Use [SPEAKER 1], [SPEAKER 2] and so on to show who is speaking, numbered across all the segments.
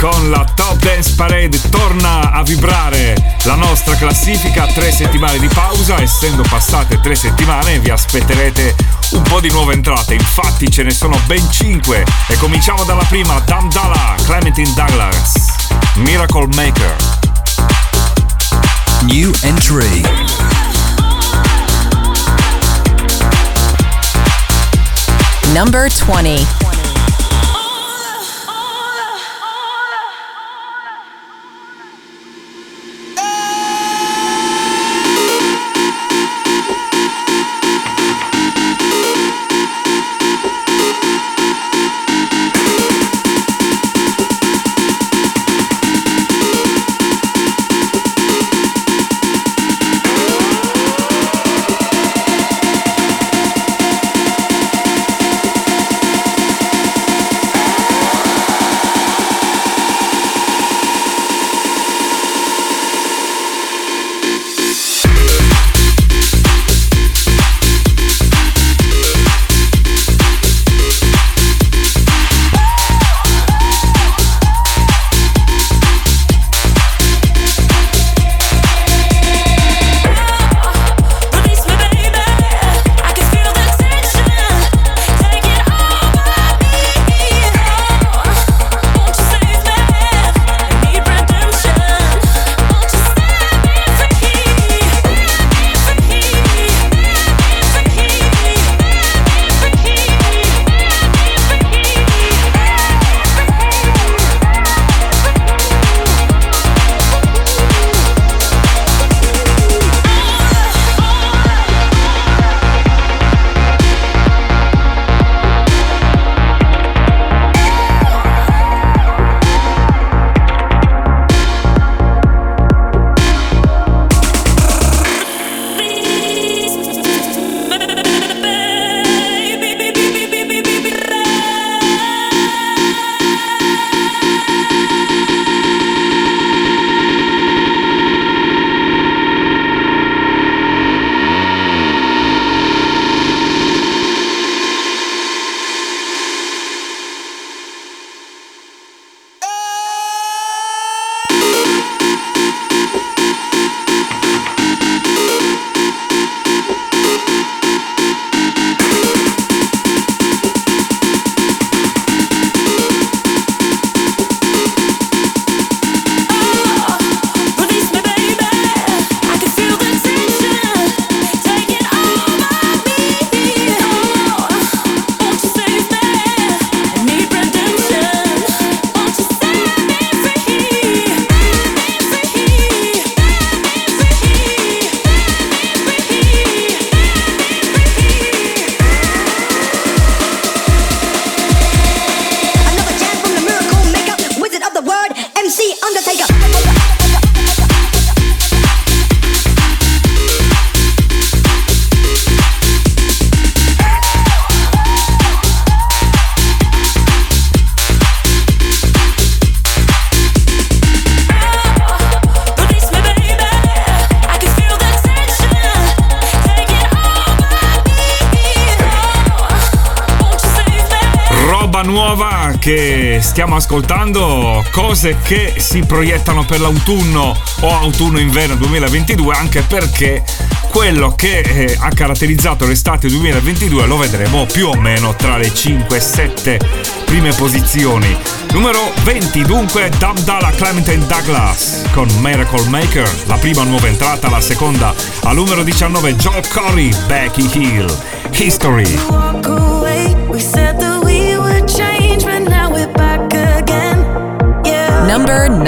[SPEAKER 1] con la Top Dance Parade torna a vibrare la nostra classifica tre settimane di pausa essendo passate tre settimane vi aspetterete un po' di nuove entrate infatti ce ne sono ben cinque. E cominciamo dalla prima Dam Dalla Clementine Douglas Miracle Maker.
[SPEAKER 2] New entry.
[SPEAKER 3] Number 20.
[SPEAKER 1] Stiamo ascoltando cose che si proiettano per l'autunno o autunno-inverno 2022 anche perché quello che eh, ha caratterizzato l'estate 2022 lo vedremo più o meno tra le 5 e 7 prime posizioni. Numero 20 dunque Dam Dalla Clementine Douglas con Miracle Maker, la prima nuova entrata, la seconda al numero 19 Joel Corey, Becky Hill, History.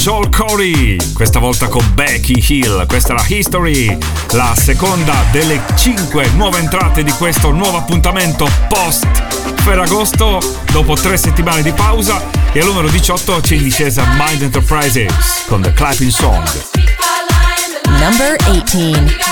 [SPEAKER 1] Joel Corey, questa volta con Becky Hill. Questa è la History, la seconda delle cinque nuove entrate di questo nuovo appuntamento post Ferragosto, dopo tre settimane di pausa. E al numero 18 c'è in discesa Mind Enterprises con The Clapping Song.
[SPEAKER 4] Number 18.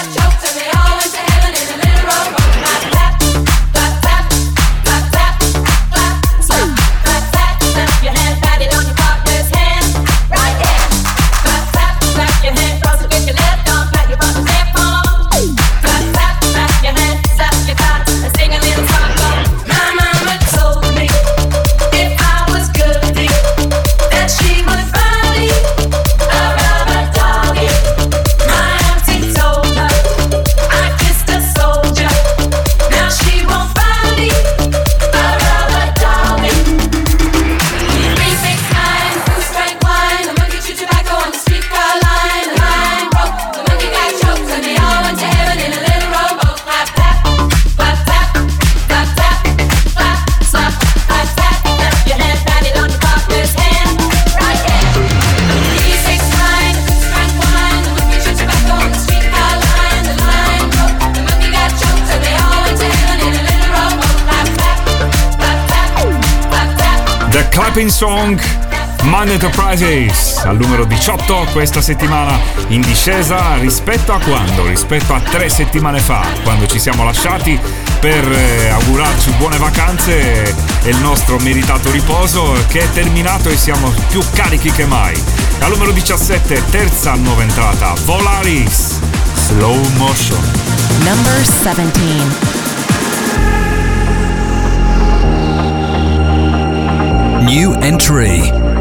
[SPEAKER 1] Clapping Song Man Enterprises al numero 18 questa settimana in discesa rispetto a quando? Rispetto a tre settimane fa quando ci siamo lasciati per eh, augurarci buone vacanze e il nostro meritato riposo che è terminato e siamo più carichi che mai. Al numero 17 terza nuova entrata Volaris Slow Motion
[SPEAKER 4] Number 17
[SPEAKER 5] New entry.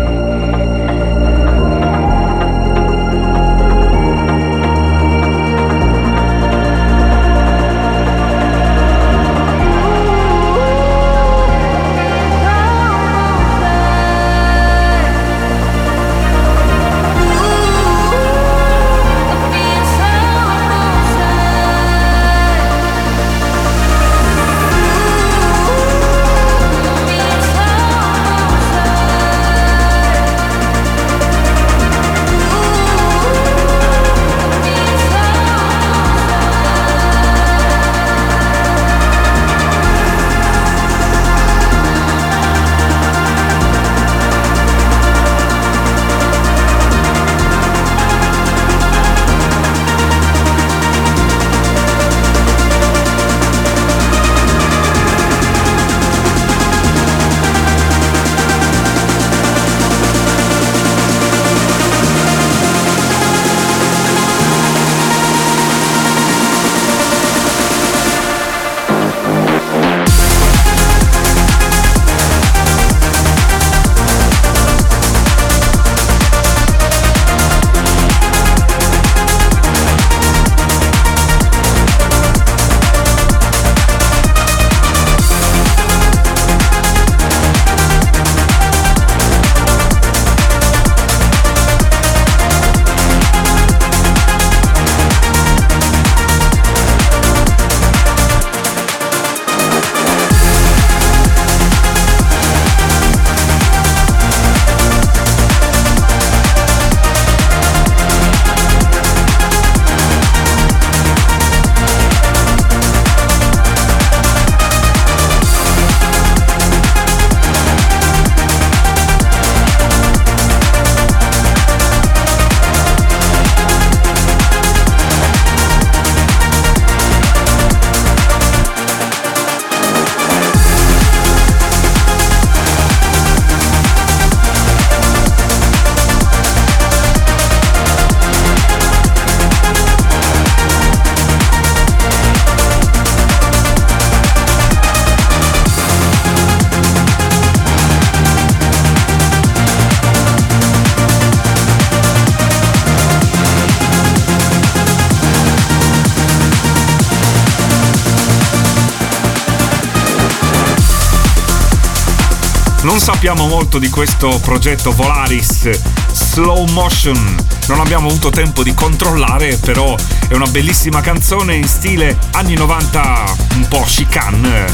[SPEAKER 6] Molto di questo progetto Volaris Slow Motion, non abbiamo avuto tempo di controllare, però è una bellissima canzone in stile anni 90 un po' chicane.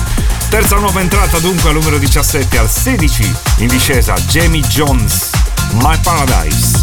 [SPEAKER 6] Terza nuova entrata dunque al numero 17 al 16 in discesa Jamie Jones, My Paradise.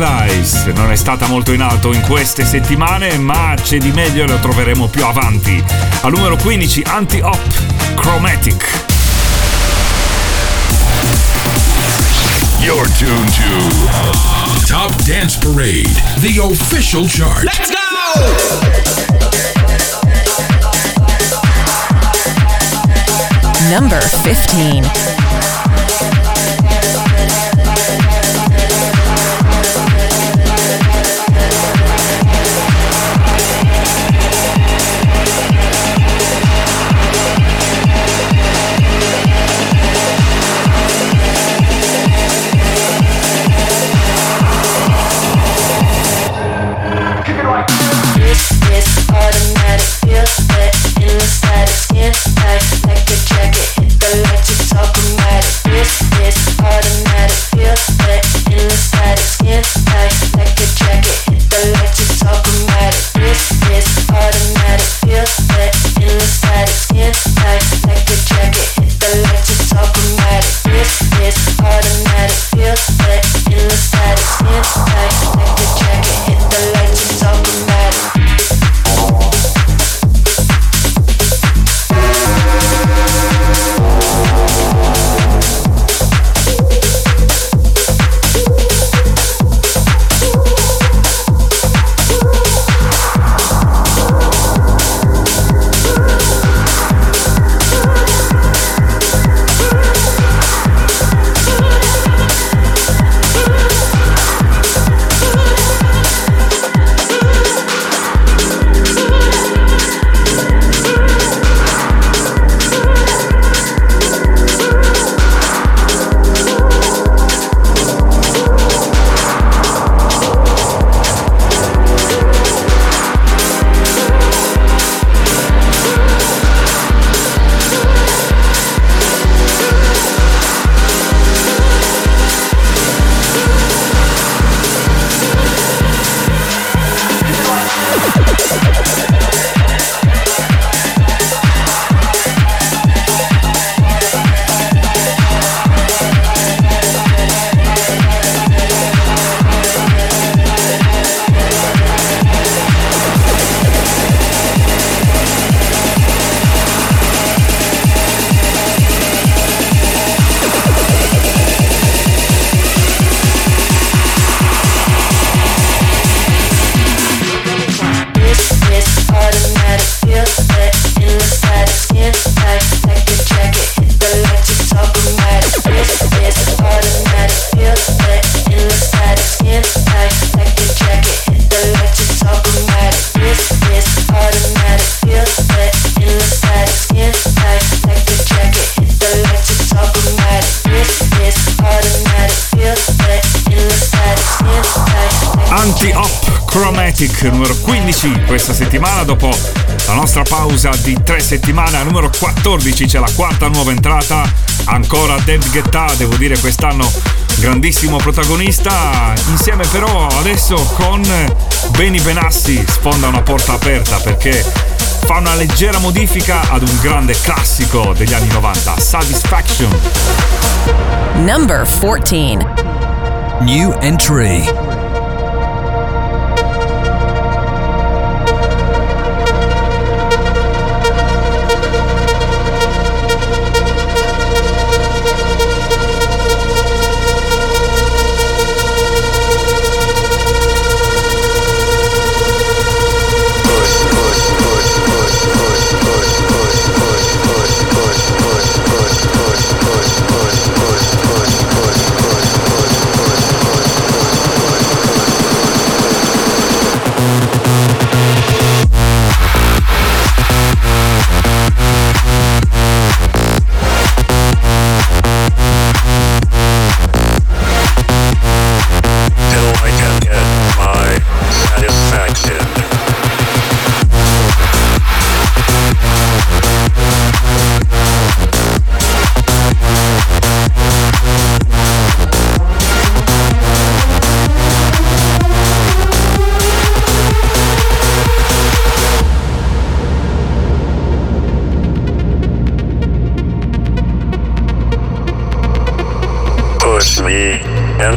[SPEAKER 6] Paradise non è stata molto in alto in queste settimane, ma c'è di meglio e lo troveremo più avanti. Al numero 15 Anti-Op Chromatic.
[SPEAKER 7] You're tuned to Top Dance Parade, the official chart. Let's go!
[SPEAKER 8] Number 15.
[SPEAKER 1] 10 questa settimana dopo la nostra pausa di tre settimane. Al numero 14 c'è la quarta nuova entrata, ancora David Guetta, devo dire quest'anno grandissimo protagonista, insieme però adesso con Beni Benassi sfonda una porta aperta perché fa una leggera modifica ad un grande classico degli anni 90, Satisfaction.
[SPEAKER 6] Number 14
[SPEAKER 5] New entry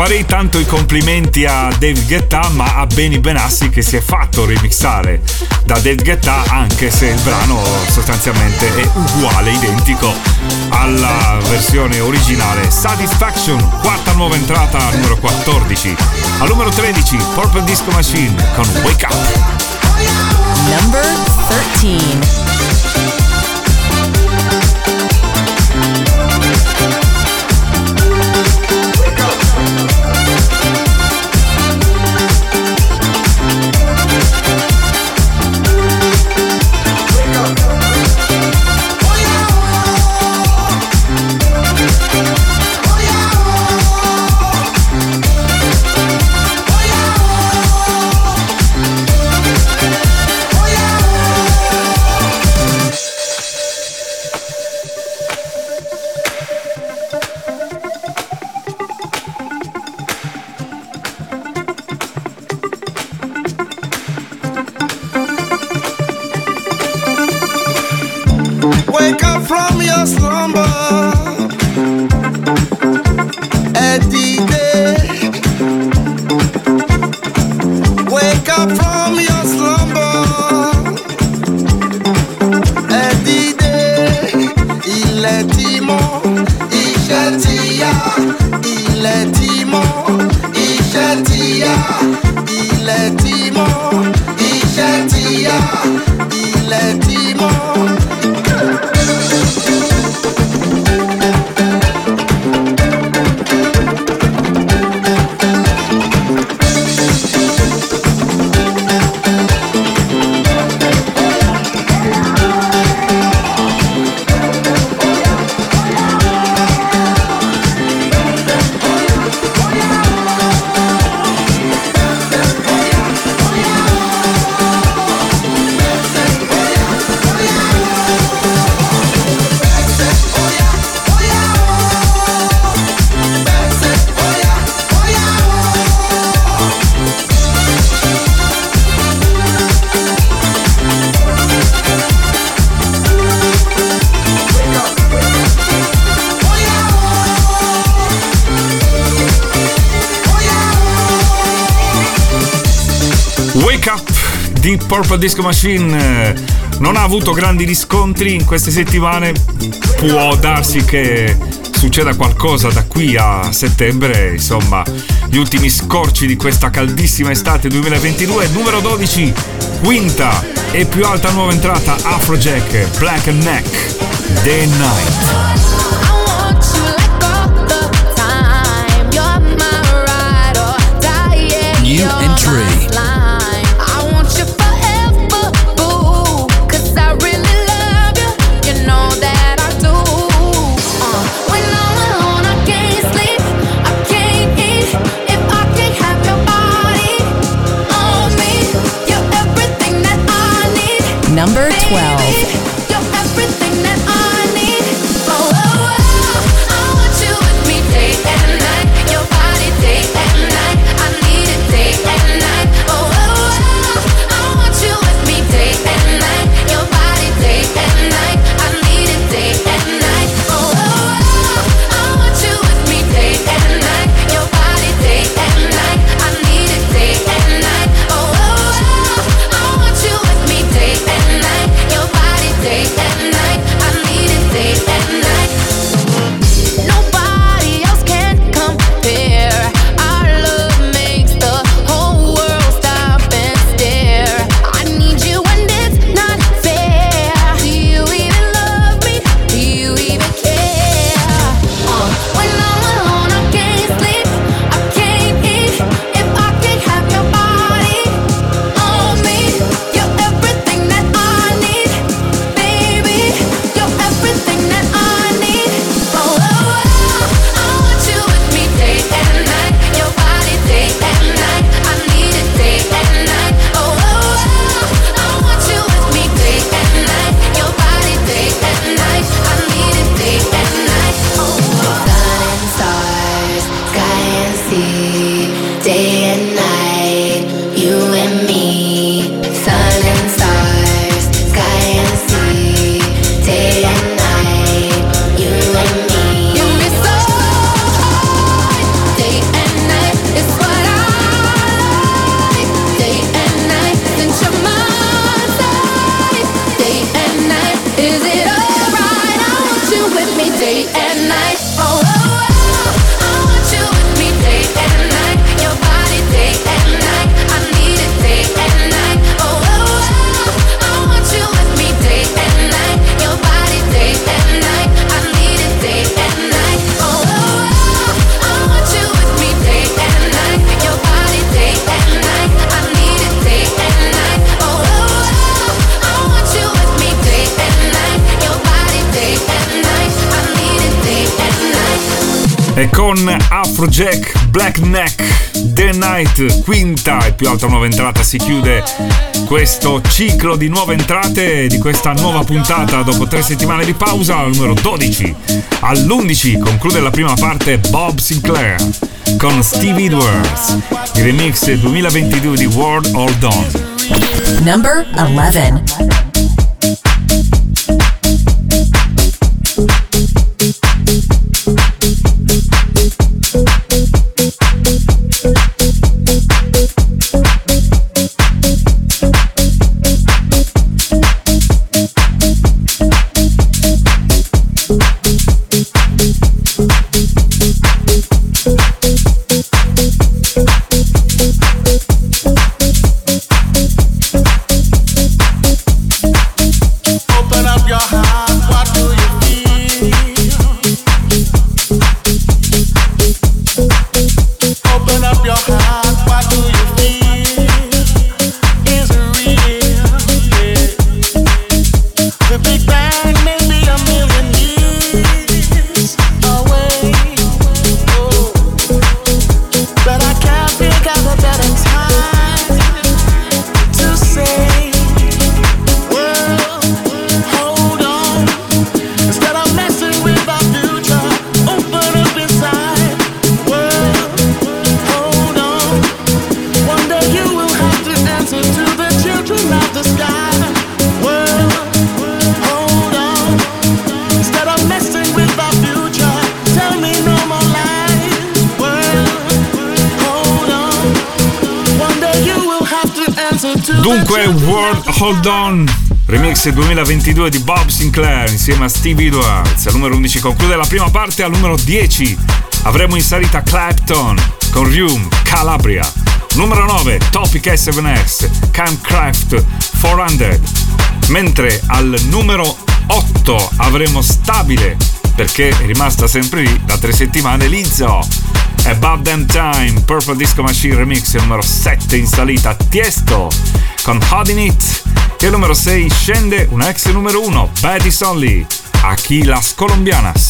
[SPEAKER 1] Farei tanto i complimenti a David Guetta ma a Benny Benassi che si è fatto remixare da David Guetta anche se il brano sostanzialmente è uguale, identico alla versione originale. Satisfaction, quarta nuova entrata numero 14 al numero 13 Purple Disco Machine con Wake Up.
[SPEAKER 6] Number 13
[SPEAKER 1] wake up from your slumber. Eddie. Purple Disco Machine eh, non ha avuto grandi riscontri in queste settimane, può darsi che succeda qualcosa da qui a settembre, insomma, gli ultimi scorci di questa caldissima estate 2022, numero 12, quinta e più alta nuova entrata Afrojack, Black and
[SPEAKER 4] Neck, The Night.
[SPEAKER 1] con Afrojack Blackneck The Night, quinta e più alta nuova entrata, si chiude questo ciclo di nuove entrate di questa nuova puntata dopo tre settimane di pausa al numero 12. All'11 conclude la prima parte Bob Sinclair con Steve Edwards, il remix 2022 di World All Dawn.
[SPEAKER 3] Number 11
[SPEAKER 6] Hold On,
[SPEAKER 1] remix 2022 di Bob Sinclair insieme a Stevie Edwards. Al numero 11 conclude la prima parte, al numero 10 avremo in salita Clapton con Room, Calabria. Numero 9, Topic S7S, Campcraft 400. Mentre al numero 8 avremo Stabile, perché è rimasta sempre lì da tre settimane Lizzo. About Damn Time, Purple Disco Machine Remix, numero 7 in salita, Tiesto con Hot in It. E al numero 6 scende un ex numero 1, Betty Solly, Aquí las Colombianas.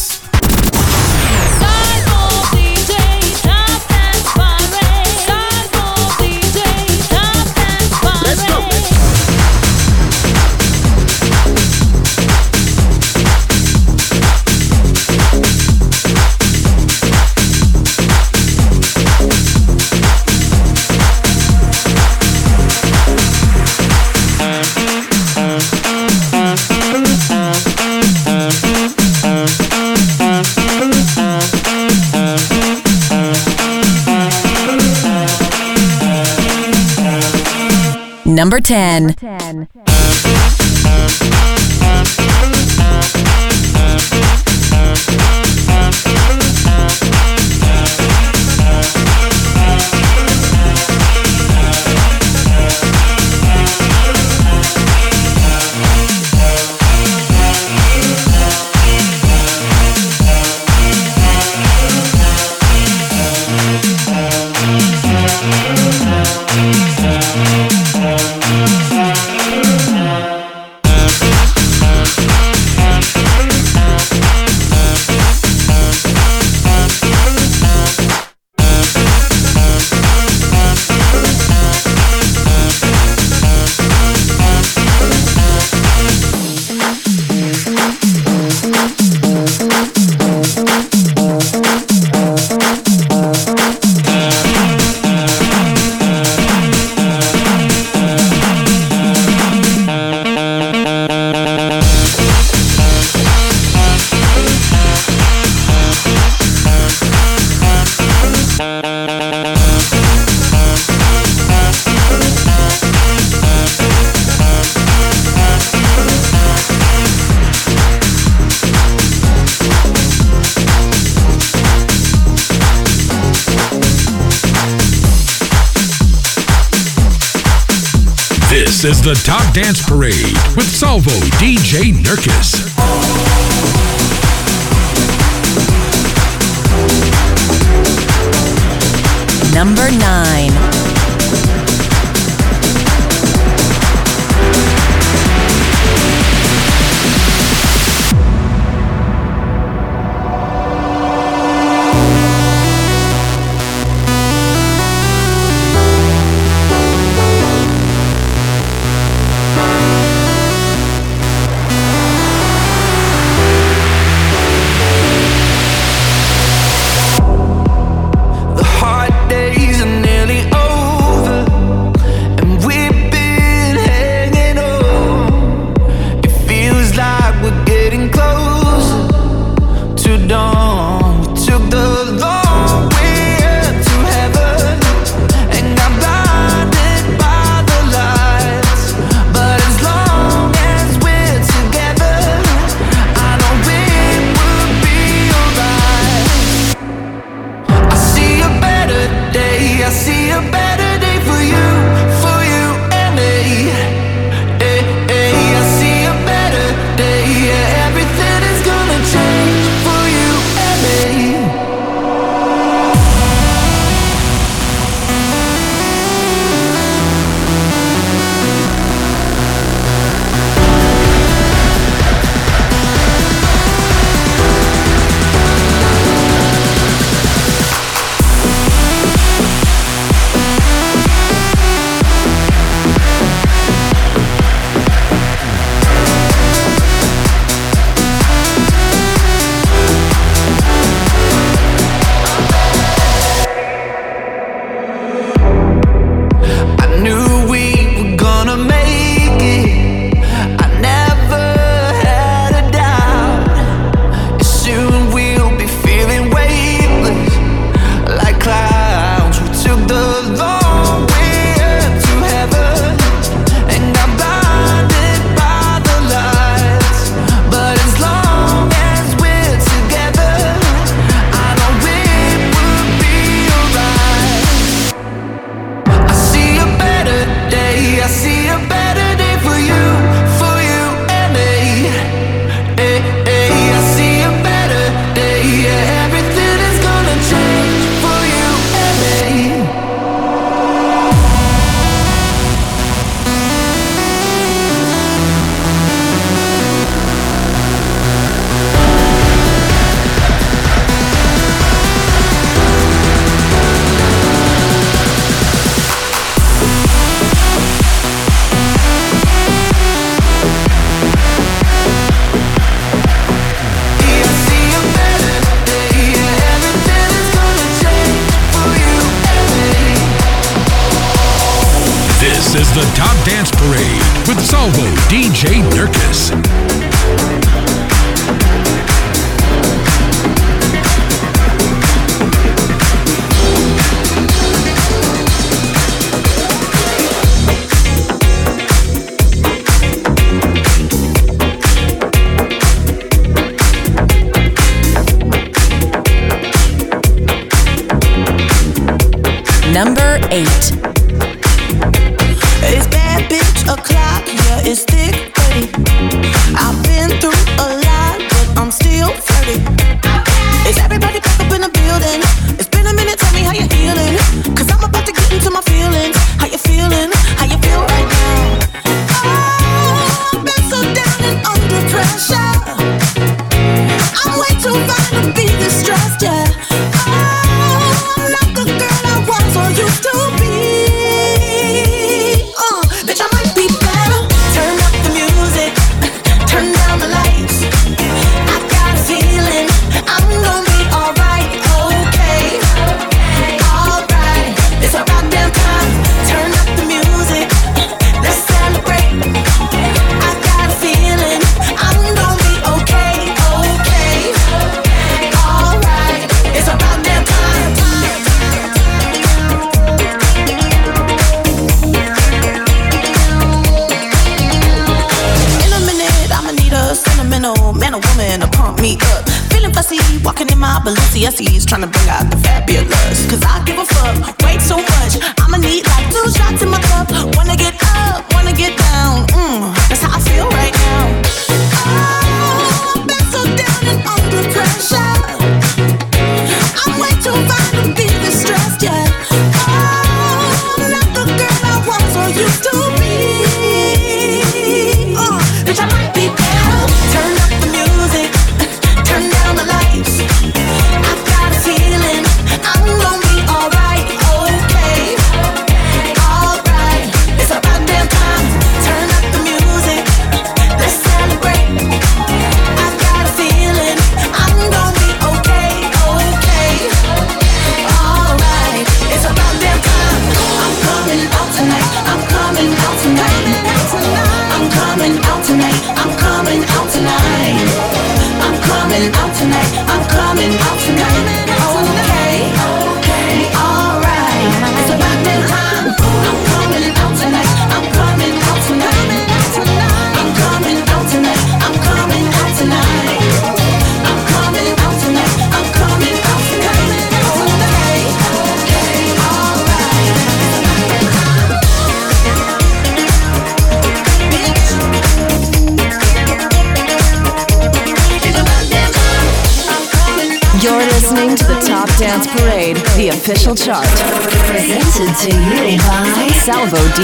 [SPEAKER 3] Number 10.
[SPEAKER 2] This is the Top Dance Parade with Salvo DJ Nurkis.
[SPEAKER 3] Number 9.
[SPEAKER 2] eight.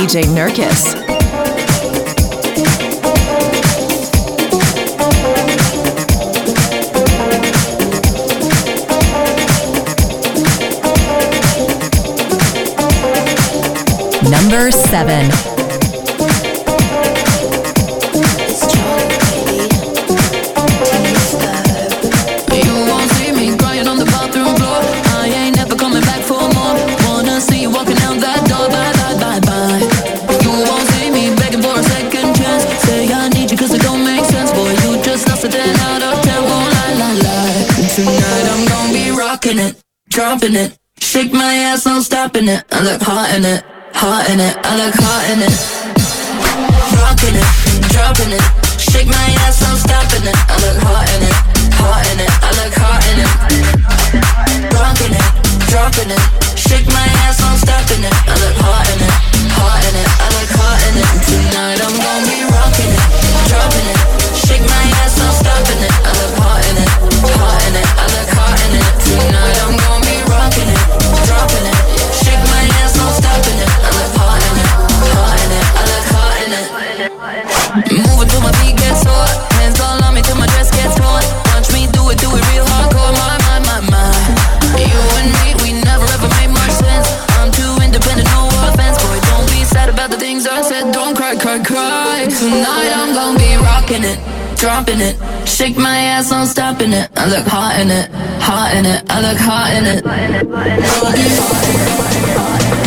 [SPEAKER 2] DJ Nurkis.
[SPEAKER 3] Number 7.
[SPEAKER 7] rocking it, dropping it. Shake my ass, no stopping it. I look hot in it, hot in it. I look hot in it. Rocking it, dropping it. Shake my ass, no stopping it. I look hot in it, hot in it. I look hot in it. Rocking it, dropping it. Shake my ass, no stopping it. I look hot in it, hot in it. I look hot in it. Tonight I'm gonna be rocking it, dropping it. Shake my ass, no stopping it. I look hot in it, hot in it. Moving till my gets hot. Hands all on me till my dress gets torn. Me, do it, do it real hardcore. My, my, my, my. You and me, we never ever made much sense. I'm too independent, offense. Boy, don't be sad about the things Don't cry, cry, cry. Tonight I'm gonna be rocking it, dropping it. Shake my ass, I'm stopping it. I look hot in it, hot in it. I look hot in it. Hot in it.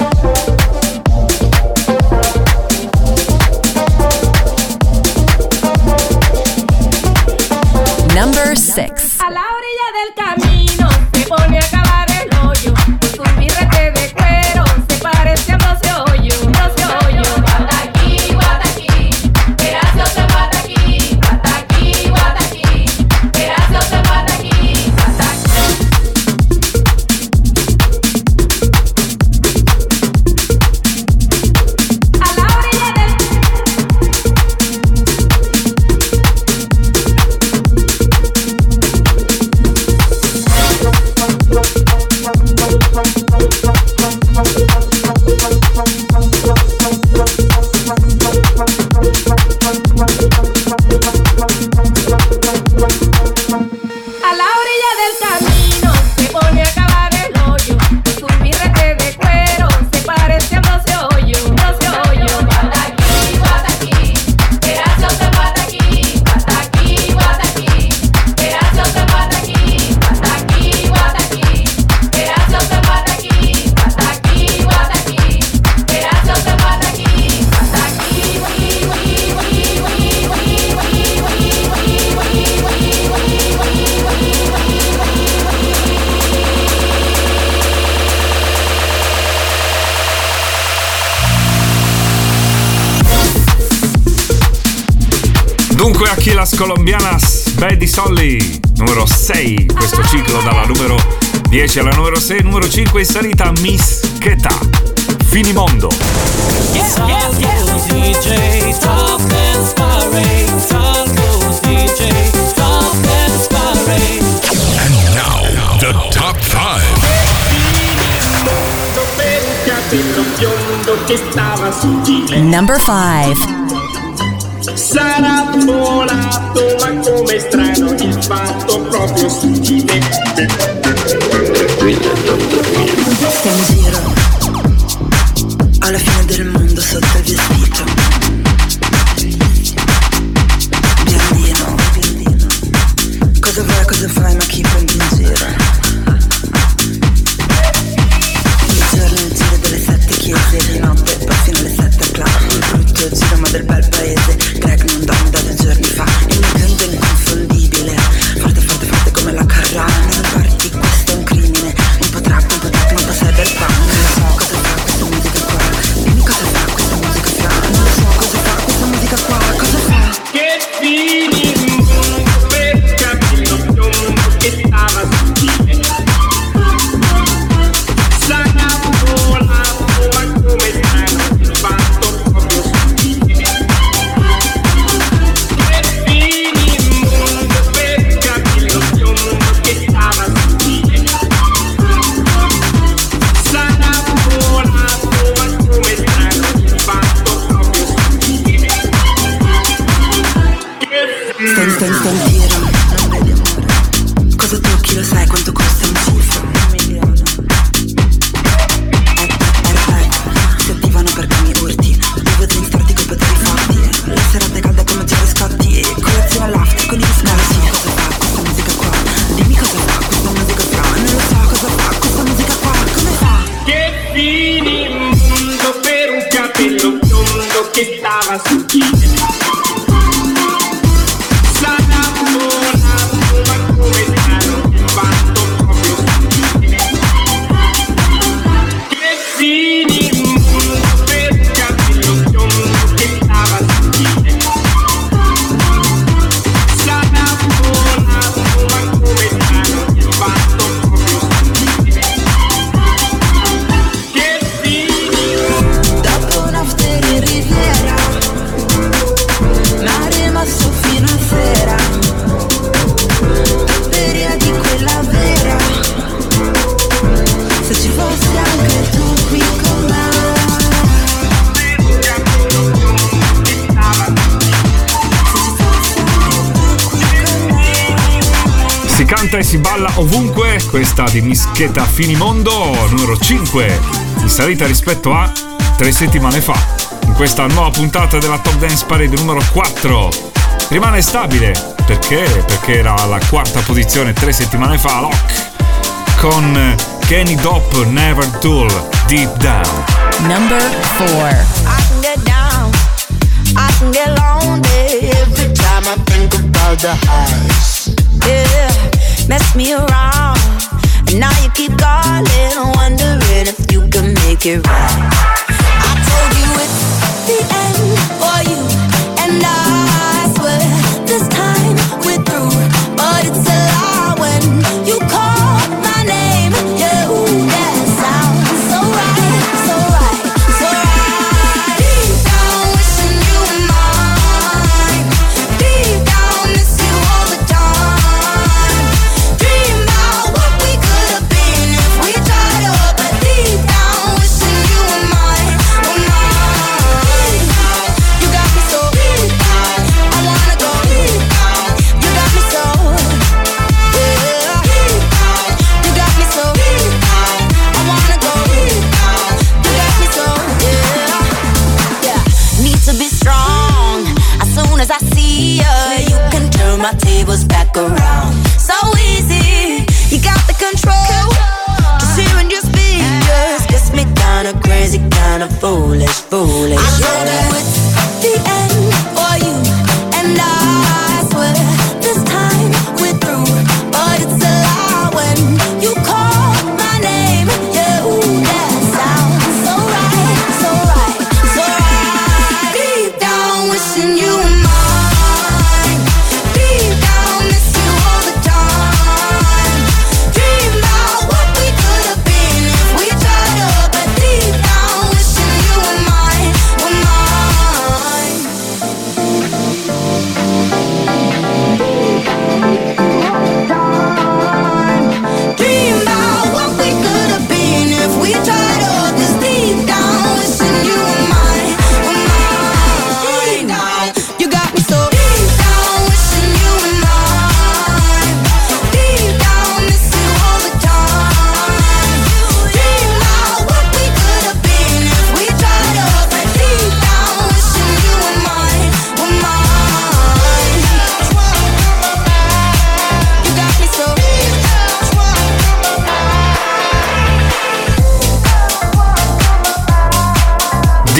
[SPEAKER 9] sex.
[SPEAKER 10] A la orilla del camino.
[SPEAKER 1] colombianas Betty Solly, numero 6, questo ciclo dalla numero 10 alla numero 6, numero 5 in salita Miss Cheta, Finimondo.
[SPEAKER 11] Yeah, yeah, yeah.
[SPEAKER 12] And now, the top 5.
[SPEAKER 9] Number 5
[SPEAKER 13] sarà volato ma come strano il fatto proprio su
[SPEAKER 14] di me. Stiamo in giro. Alla fine del mondo sotto il vestito
[SPEAKER 1] que tava sentindo. ovunque, questa di Mischeta Finimondo, numero 5, in salita rispetto a tre settimane fa. In questa nuova puntata della Top Dance Parade numero 4 rimane stabile, perché? Perché era alla quarta posizione tre settimane fa, Lock, con Kenny Dop Never Tool, Deep Down.
[SPEAKER 3] Number 4
[SPEAKER 4] I can get down I can get lonely every time I think about the highs. mess me around. And now you keep calling, wondering if you can make it right. I told you it's the end for you and I.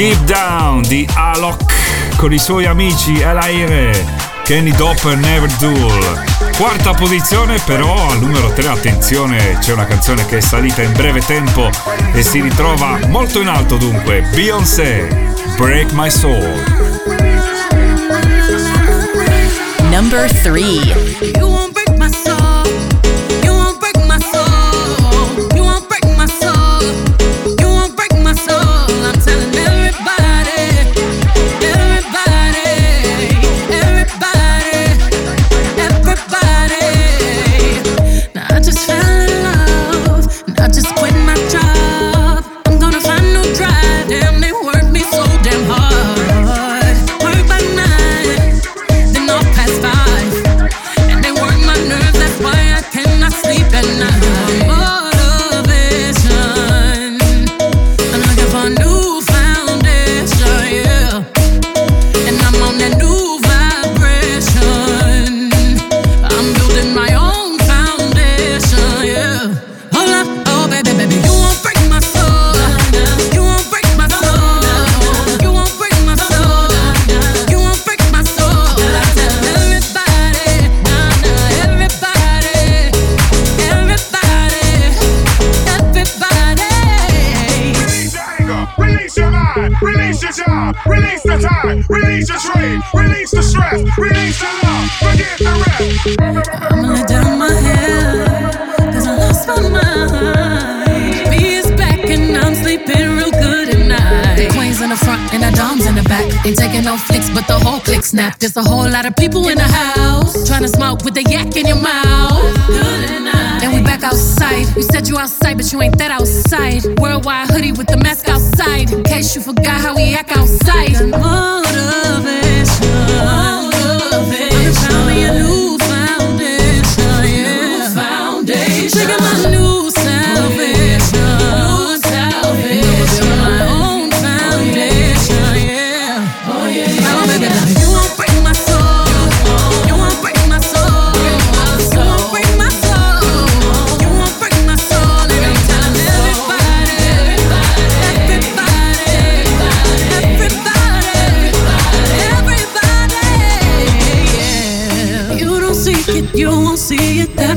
[SPEAKER 4] Deep Down
[SPEAKER 1] di Alok con i suoi amici El Aire, Kenny Dopper Never Duel. Quarta posizione però al numero 3, attenzione, c'è una canzone che è salita in breve tempo e si ritrova molto in alto dunque, Beyoncé, Break My Soul.
[SPEAKER 3] Number 3
[SPEAKER 15] but the whole click snap. There's a whole lot of people in the house trying to smoke with the yak in your mouth. And we back outside. You said you outside, but you ain't that outside. Worldwide hoodie with the mask outside. In case you forgot how we act outside.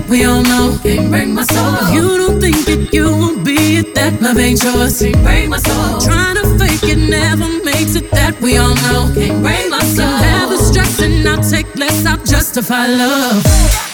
[SPEAKER 3] We all know. Can't break my soul. If you don't think it, you won't be it. That love ain't yours. Can't break my soul. Trying to fake it never makes it. That we all know. Can't break my soul. Have the stress and I'll take less. I'll justify love.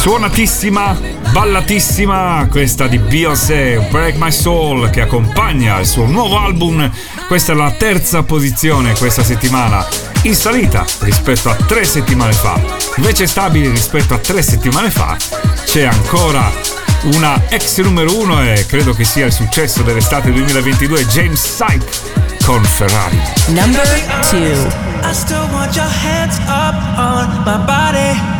[SPEAKER 1] Suonatissima, ballatissima questa di Beyoncé, Break My Soul, che accompagna il suo nuovo album. Questa è la terza posizione questa settimana, in salita rispetto a tre settimane fa. Invece stabile rispetto a tre settimane fa c'è ancora una ex numero uno e credo che sia il successo dell'estate 2022, James Sype con Ferrari.
[SPEAKER 9] Number two.
[SPEAKER 16] I still want your hands up on my body.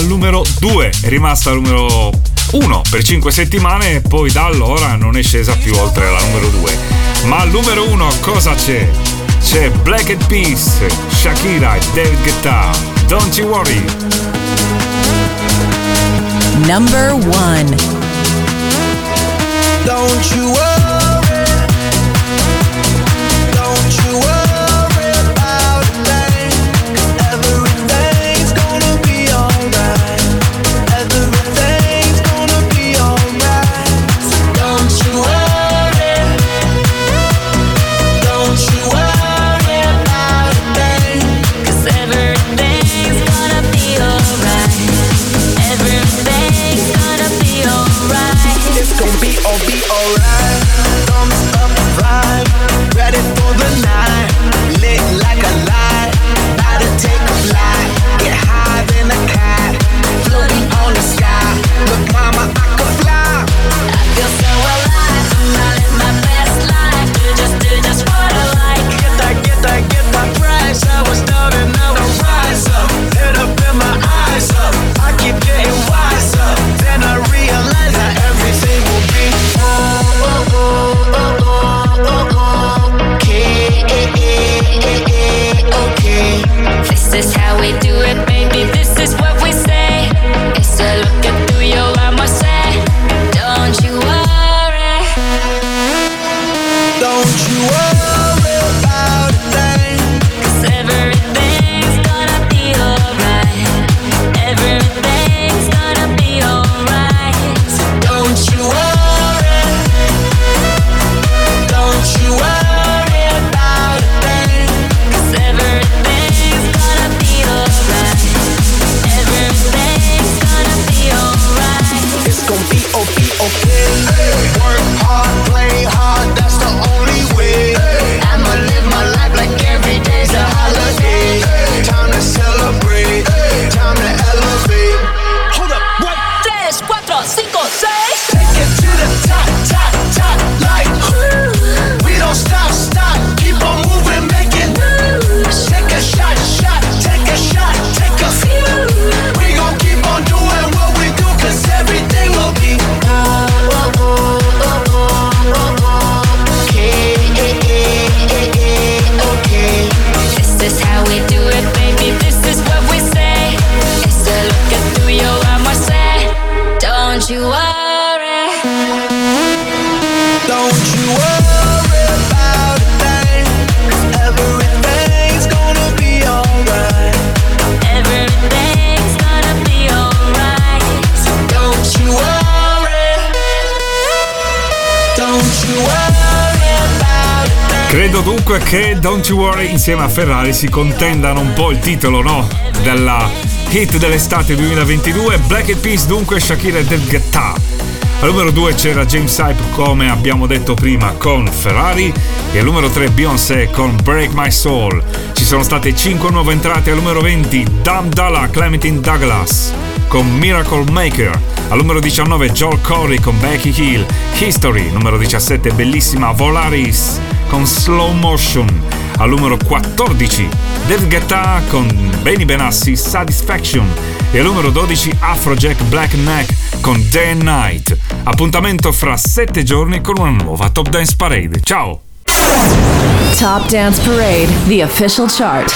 [SPEAKER 1] al numero 2, è rimasta al numero 1 per 5 settimane e poi da allora non è scesa più oltre la numero 2. Ma al numero 1 cosa c'è? C'è Black Eyed Peas, Shakira e David Guetta. Don't you worry.
[SPEAKER 9] Number one.
[SPEAKER 6] Don't you worry.
[SPEAKER 1] Credo dunque che Don't You Worry insieme a Ferrari si contendano un po' il titolo, no? Della hit dell'estate 2022. Black Eyed Peas dunque Shakira Del Guetta. Al numero 2 c'era James Hype come abbiamo detto prima con Ferrari e al numero 3 Beyoncé con Break My Soul. Ci sono state 5 nuove entrate al numero 20 Dam Dalla Clementine Douglas con Miracle Maker. Al numero 19 Joel Corey con Becky Hill. History. Numero 17 bellissima Volaris con Slow Motion. Al numero 14 David Guetta con Benny Benassi Satisfaction. E al numero 12 Afrojack Black Neck con Day and Night. Appuntamento fra 7 giorni con una nuova Top Dance Parade. Ciao!
[SPEAKER 3] Top Dance Parade, the official chart.